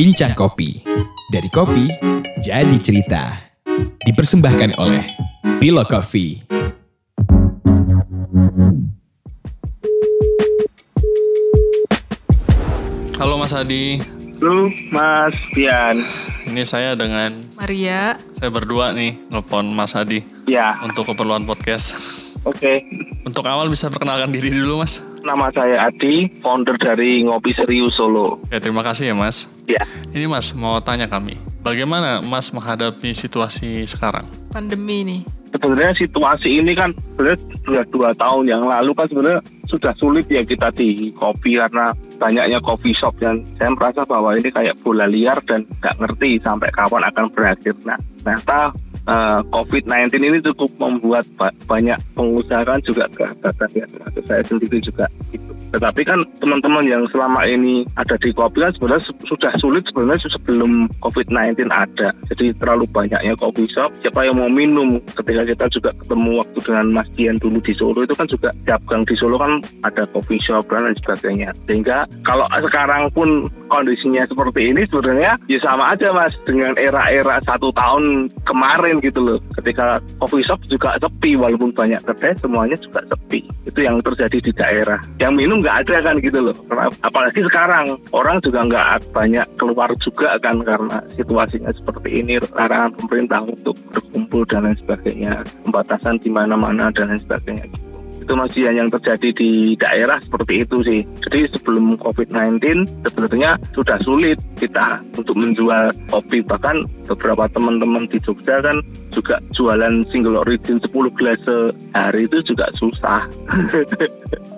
Bincang Kopi. Dari kopi, jadi cerita. Dipersembahkan oleh Bilo Coffee. Halo Mas Adi, Halo Mas Bian. ini saya dengan Maria, saya berdua nih nelfon Mas Adi Ya, untuk keperluan podcast. oke. Untuk awal bisa perkenalkan diri dulu Mas. Nama saya Adi, founder dari Ngopi Serius Solo. Ya terima kasih ya Mas. Ya, Ini Mas mau tanya kami, bagaimana Mas menghadapi situasi sekarang? pandemi nih. sebenarnya situasi ini kan sebenarnya sudah dua tahun yang lalu kan sebenarnya sudah sulit ya kita di kopi karena banyaknya coffee shop dan saya merasa bahwa ini kayak bola liar dan nggak ngerti sampai kapan akan berakhir. Nah, ternyata eh, COVID-19 ini cukup membuat ba- banyak pengusaha kan juga kehangatan ya, saya sendiri juga gitu. Tetapi kan teman-teman yang selama ini ada di kopi kan sebenarnya su- sudah sulit sebenarnya sebelum COVID-19 ada. Jadi terlalu banyaknya coffee shop. Siapa yang mau minum ketika kita juga ketemu waktu dengan Mas Dian dulu di Solo itu kan juga tiap gang di Solo kan ada coffee shop dan lain sebagainya. Sehingga kalau sekarang pun kondisinya seperti ini sebenarnya ya sama aja Mas dengan era-era satu tahun kemarin gitu loh. Ketika coffee shop juga sepi walaupun banyak kedai semuanya juga sepi. Itu yang terjadi di daerah. Yang minum nggak ada kan gitu loh. Apalagi sekarang orang juga nggak banyak keluar juga kan karena situasinya seperti ini larangan pemerintah untuk berkumpul dan lain sebagainya pembatasan di mana-mana dan lain sebagainya gitu. Itu masih yang terjadi di daerah seperti itu sih. Jadi sebelum COVID-19 sebenarnya sudah sulit kita untuk menjual kopi. Bahkan beberapa teman-teman di Jogja kan juga jualan single origin 10 gelas sehari itu juga susah.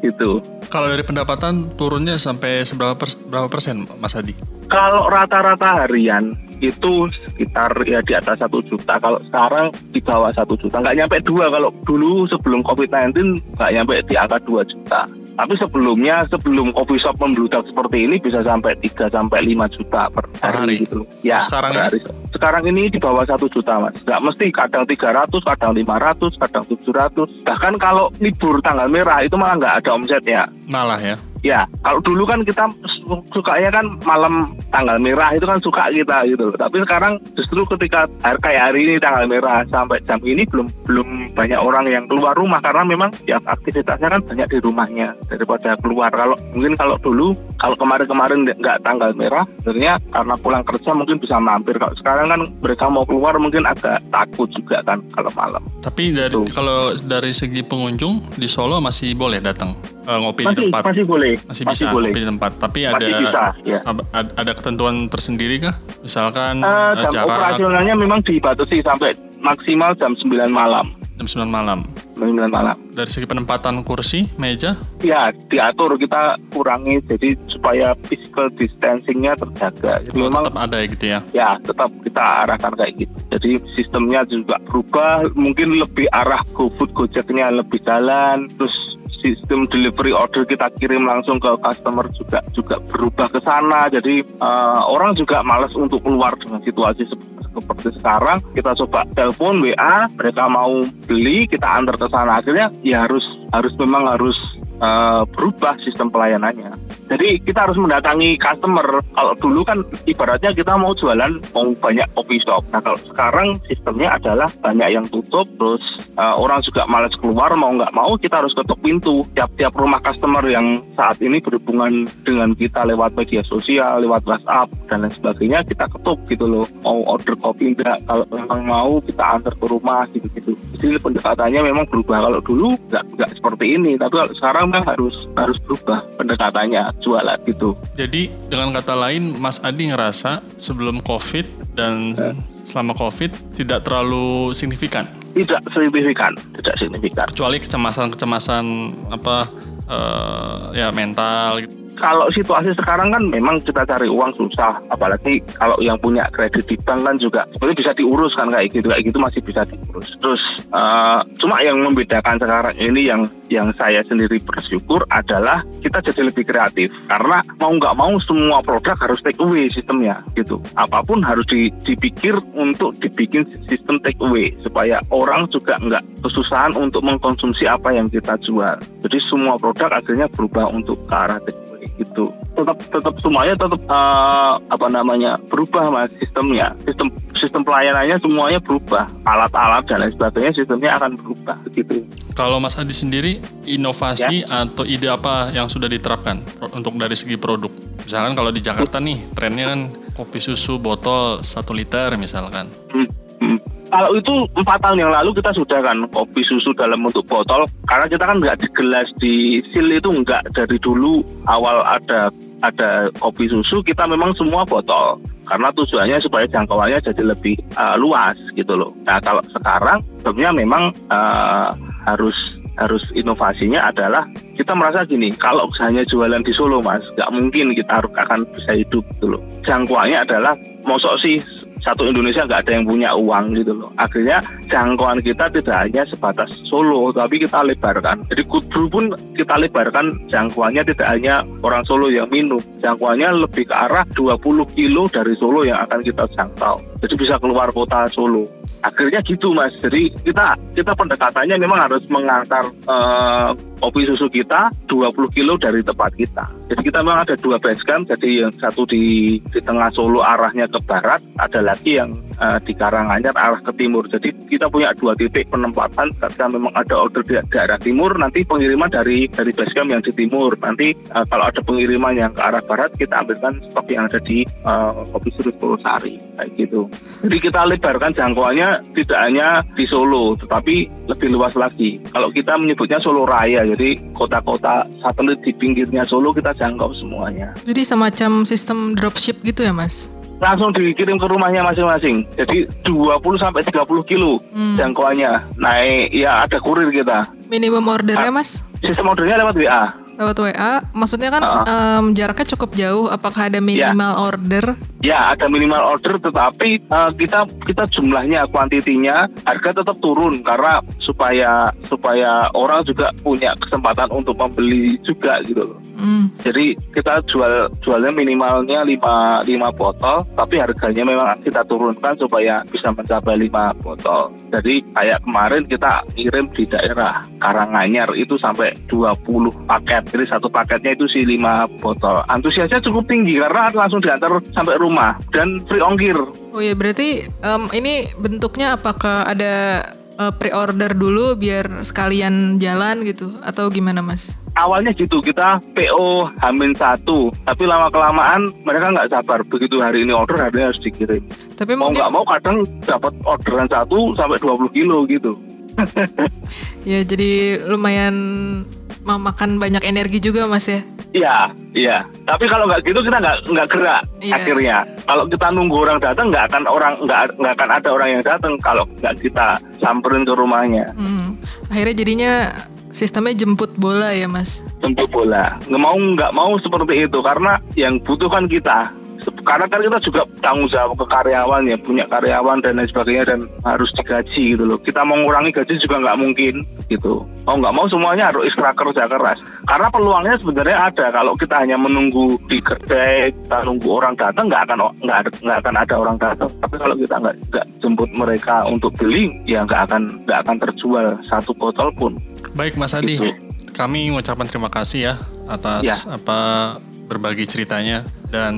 Gitu. Kalau dari pendapatan turunnya sampai seberapa pers- berapa persen Mas Adi? Kalau rata-rata harian itu sekitar ya di atas satu juta. Kalau sekarang di bawah satu juta, nggak nyampe dua. Kalau dulu sebelum COVID-19 nggak nyampe di angka dua juta. Tapi sebelumnya, sebelum coffee shop membludak seperti ini bisa sampai 3 sampai 5 juta per hari? hari, gitu. Ya, Sekarang per hari. Sekarang ini di bawah satu juta, Mas. Nggak mesti kadang 300, kadang 500, kadang 700. Bahkan kalau libur tanggal merah itu malah nggak ada omsetnya. Malah ya. Ya, kalau dulu kan kita su- sukanya kan malam tanggal merah itu kan suka kita gitu loh. Tapi sekarang justru ketika hari kayak hari ini tanggal merah sampai jam ini belum belum banyak orang yang keluar rumah karena memang ya aktivitasnya kan banyak di rumahnya daripada keluar. Kalau mungkin kalau dulu kalau kemarin-kemarin nggak tanggal merah, sebenarnya karena pulang kerja mungkin bisa mampir. Kalau sekarang kan mereka mau keluar mungkin agak takut juga kan kalau malam. Tapi dari Tuh. kalau dari segi pengunjung di Solo masih boleh datang eh, ngopi di Masih tempat. masih boleh, Masih bisa boleh. ngopi di tempat. Tapi ada Masih bisa, ya. ada ketentuan tersendiri kah? Misalkan eh, jam jarak operasionalnya memang dibatasi sampai maksimal jam 9 malam. jam 9 malam. 9 malam. Dari segi penempatan kursi, meja, Ya, diatur kita kurangi jadi supaya physical distancingnya terjaga. Jadi oh, memang tetap ada gitu ya. ya tetap kita arahkan kayak gitu. Jadi sistemnya juga berubah, mungkin lebih arah GoFood Gojeknya lebih jalan, terus sistem delivery order kita kirim langsung ke customer juga juga berubah ke sana. Jadi eh, orang juga malas untuk keluar dengan situasi sep- seperti sekarang. Kita coba telepon WA, mereka mau beli, kita antar ke sana. Akhirnya ya harus harus memang harus eh, berubah sistem pelayanannya. Jadi kita harus mendatangi customer. Kalau dulu kan ibaratnya kita mau jualan mau banyak coffee shop. Nah kalau sekarang sistemnya adalah banyak yang tutup, terus uh, orang juga malas keluar mau nggak mau kita harus ketuk pintu. Tiap-tiap rumah customer yang saat ini berhubungan dengan kita lewat media sosial, lewat WhatsApp dan lain sebagainya kita ketuk gitu loh. Mau order kopi enggak? Kalau memang mau kita antar ke rumah gitu-gitu. Jadi pendekatannya memang berubah. Kalau dulu nggak nggak seperti ini, tapi kalau sekarang memang harus harus berubah pendekatannya jualan gitu. Jadi dengan kata lain, Mas Adi ngerasa sebelum COVID dan selama COVID tidak terlalu signifikan, Tidak signifikan, tidak signifikan. kecuali kecemasan-kecemasan apa eh, ya mental. gitu. Kalau situasi sekarang kan memang kita cari uang susah, apalagi kalau yang punya kredit di bank kan juga sebenarnya bisa diurus kan kayak gitu, kayak gitu masih bisa diurus. Terus eh, cuma yang membedakan sekarang ini yang yang saya sendiri bersyukur adalah kita jadi lebih kreatif karena mau nggak mau semua produk harus take away sistemnya gitu. Apa pun harus di- dipikir untuk dibikin sistem take away supaya orang juga nggak kesusahan untuk mengkonsumsi apa yang kita jual. Jadi semua produk akhirnya berubah untuk ke arah take away gitu. tetap tetap semuanya tetap uh, apa namanya berubah mas sistemnya. Sistem sistem pelayanannya semuanya berubah. Alat-alat dan lain sebagainya sistemnya akan berubah begitu kalau Mas Adi sendiri inovasi ya. atau ide apa yang sudah diterapkan untuk dari segi produk? Misalkan kalau di Jakarta nih trennya kan kopi susu botol satu liter misalkan. Hmm, hmm kalau itu empat tahun yang lalu kita sudah kan kopi susu dalam bentuk botol. Karena kita kan nggak di gelas di sil itu nggak dari dulu. Awal ada ada kopi susu kita memang semua botol. Karena tujuannya supaya jangkauannya jadi lebih uh, luas gitu loh. Nah kalau sekarang sebenarnya memang uh, harus harus inovasinya adalah kita merasa gini kalau hanya jualan di Solo mas nggak mungkin kita harus akan bisa hidup gitu loh. Jangkauannya adalah mosok sih satu Indonesia nggak ada yang punya uang gitu loh. Akhirnya jangkauan kita tidak hanya sebatas Solo, tapi kita lebarkan. Jadi Kudru pun kita lebarkan jangkauannya tidak hanya orang Solo yang minum, jangkauannya lebih ke arah 20 kilo dari Solo yang akan kita jangkau. Jadi bisa keluar kota Solo. Akhirnya gitu mas. Jadi kita kita pendekatannya memang harus mengantar uh, kopi susu kita 20 kilo dari tempat kita. Jadi kita memang ada dua base camp, jadi yang satu di di tengah Solo arahnya ke barat, ada lagi yang uh, di Karanganyar arah ke timur. Jadi kita punya dua titik penempatan ketika memang ada order di daerah timur, nanti pengiriman dari dari base camp yang di timur. Nanti uh, kalau ada pengiriman yang ke arah barat, kita ambilkan stok yang ada di uh, kopi susu Sari kayak gitu. Jadi kita lebarkan jangkauannya tidak hanya di Solo, tetapi lebih luas lagi. Kalau kita menyebutnya Solo Raya, jadi kota-kota satelit di pinggirnya Solo kita jangkau semuanya. Jadi semacam sistem dropship gitu ya mas? langsung dikirim ke rumahnya masing-masing. Jadi 20 sampai 30 kilo hmm. jangkauannya. Naik ya ada kurir kita. Minimum ordernya, Mas? Sistem ordernya lewat WA lewat WA. Maksudnya kan uh, um, jaraknya cukup jauh. Apakah ada ya. minimal yeah. order? Ya, ada minimal order, tetapi uh, kita kita jumlahnya, kuantitinya, harga tetap turun karena supaya supaya orang juga punya kesempatan untuk membeli juga gitu loh. Mm. Jadi kita jual jualnya minimalnya 5 5 botol, tapi harganya memang kita turunkan supaya bisa mencapai 5 botol. Jadi kayak kemarin kita kirim di daerah Karanganyar itu sampai 20 paket jadi satu paketnya itu si lima botol. Antusiasnya cukup tinggi karena langsung diantar sampai rumah dan free ongkir. Oh ya berarti um, ini bentuknya apakah ada uh, pre-order dulu biar sekalian jalan gitu atau gimana mas? Awalnya gitu kita PO Hamin satu, tapi lama kelamaan mereka nggak sabar begitu hari ini order hari ini harus dikirim. Tapi mau nggak mau kadang dapat orderan satu sampai 20 kilo gitu. ya jadi lumayan memakan banyak energi juga mas ya Iya, iya. Tapi kalau nggak gitu kita nggak nggak gerak iya. akhirnya. Kalau kita nunggu orang datang nggak akan orang nggak nggak akan ada orang yang datang kalau nggak kita samperin ke rumahnya. Hmm. Akhirnya jadinya sistemnya jemput bola ya mas? Jemput bola. Nggak mau nggak mau seperti itu karena yang butuhkan kita karena kan kita juga tanggung jawab ke karyawan ya punya karyawan dan lain sebagainya dan harus digaji gitu loh. Kita mau mengurangi gaji juga nggak mungkin gitu. Mau nggak mau semuanya harus ekstra kerja keras. Karena peluangnya sebenarnya ada. Kalau kita hanya menunggu di kedai kita nunggu orang datang nggak akan nggak ada nggak akan ada orang datang. Tapi kalau kita nggak nggak jemput mereka untuk beli ya nggak akan nggak akan terjual satu botol pun. Baik Mas Adi. Gitu. kami mengucapkan terima kasih ya atas ya. apa berbagi ceritanya dan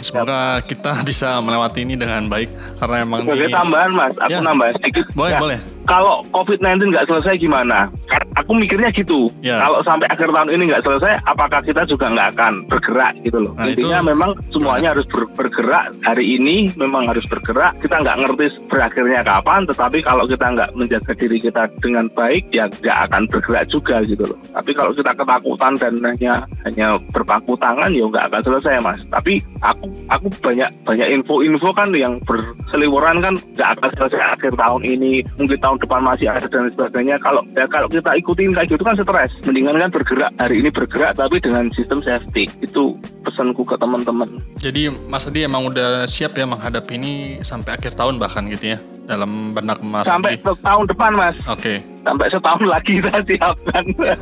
semoga kita bisa melewati ini dengan baik karena emang sebagai ini... tambahan mas aku ya. nambah sedikit boleh ya. boleh kalau COVID-19 nggak selesai gimana? Aku mikirnya gitu. Ya. Kalau sampai akhir tahun ini nggak selesai, apakah kita juga nggak akan bergerak gitu loh? Nah, Intinya itu... memang semuanya harus ber bergerak. Hari ini memang harus bergerak. Kita nggak ngerti berakhirnya kapan, tetapi kalau kita nggak menjaga diri kita dengan baik, ya nggak akan bergerak juga gitu loh. Tapi kalau kita ketakutan dan hanya hanya berpaku tangan, ya nggak akan selesai mas. Tapi aku aku banyak banyak info-info kan yang berseliweran kan nggak akan selesai akhir tahun ini, mungkin tahun depan masih ada dan sebagainya. Kalau ya kalau kita ikutin kayak gitu kan stres. Mendingan kan bergerak hari ini bergerak tapi dengan sistem safety. Itu pesanku ke teman-teman. Jadi Mas Adi emang udah siap ya menghadapi ini sampai akhir tahun bahkan gitu ya dalam benak Mas sampai Adi. tahun depan Mas. Oke. Okay. sampai setahun lagi kita siapkan ya,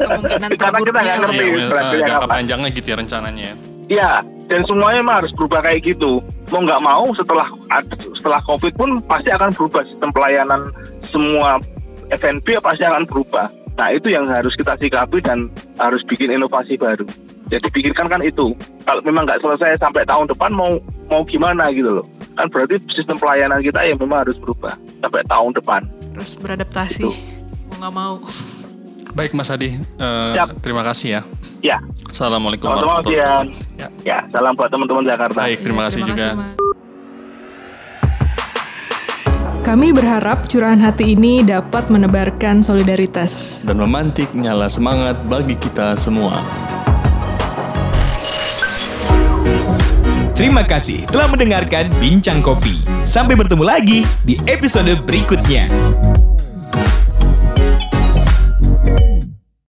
karena kita nggak ngerti ya, ya, panjangnya gitu ya rencananya Iya, dan semuanya memang harus berubah kayak gitu. Mau nggak mau setelah setelah COVID pun pasti akan berubah sistem pelayanan semua FNB pasti akan berubah. Nah itu yang harus kita sikapi dan harus bikin inovasi baru. Jadi pikirkan kan itu. Kalau memang nggak selesai sampai tahun depan mau mau gimana gitu loh. Kan berarti sistem pelayanan kita ya memang harus berubah sampai tahun depan. Terus beradaptasi. Itu. Mau nggak mau. Baik Mas Adi, Siap. terima kasih ya. Ya, Assalamualaikum Mas warahmatullahi wabarakatuh. Ya. Ya, salam buat teman-teman Jakarta. Baik, terima Iya, kasih juga. Mas. Kami berharap curahan hati ini dapat menebarkan solidaritas. Dan memantik nyala semangat bagi kita semua. Terima kasih telah mendengarkan Bincang Kopi. Sampai bertemu lagi di episode berikutnya.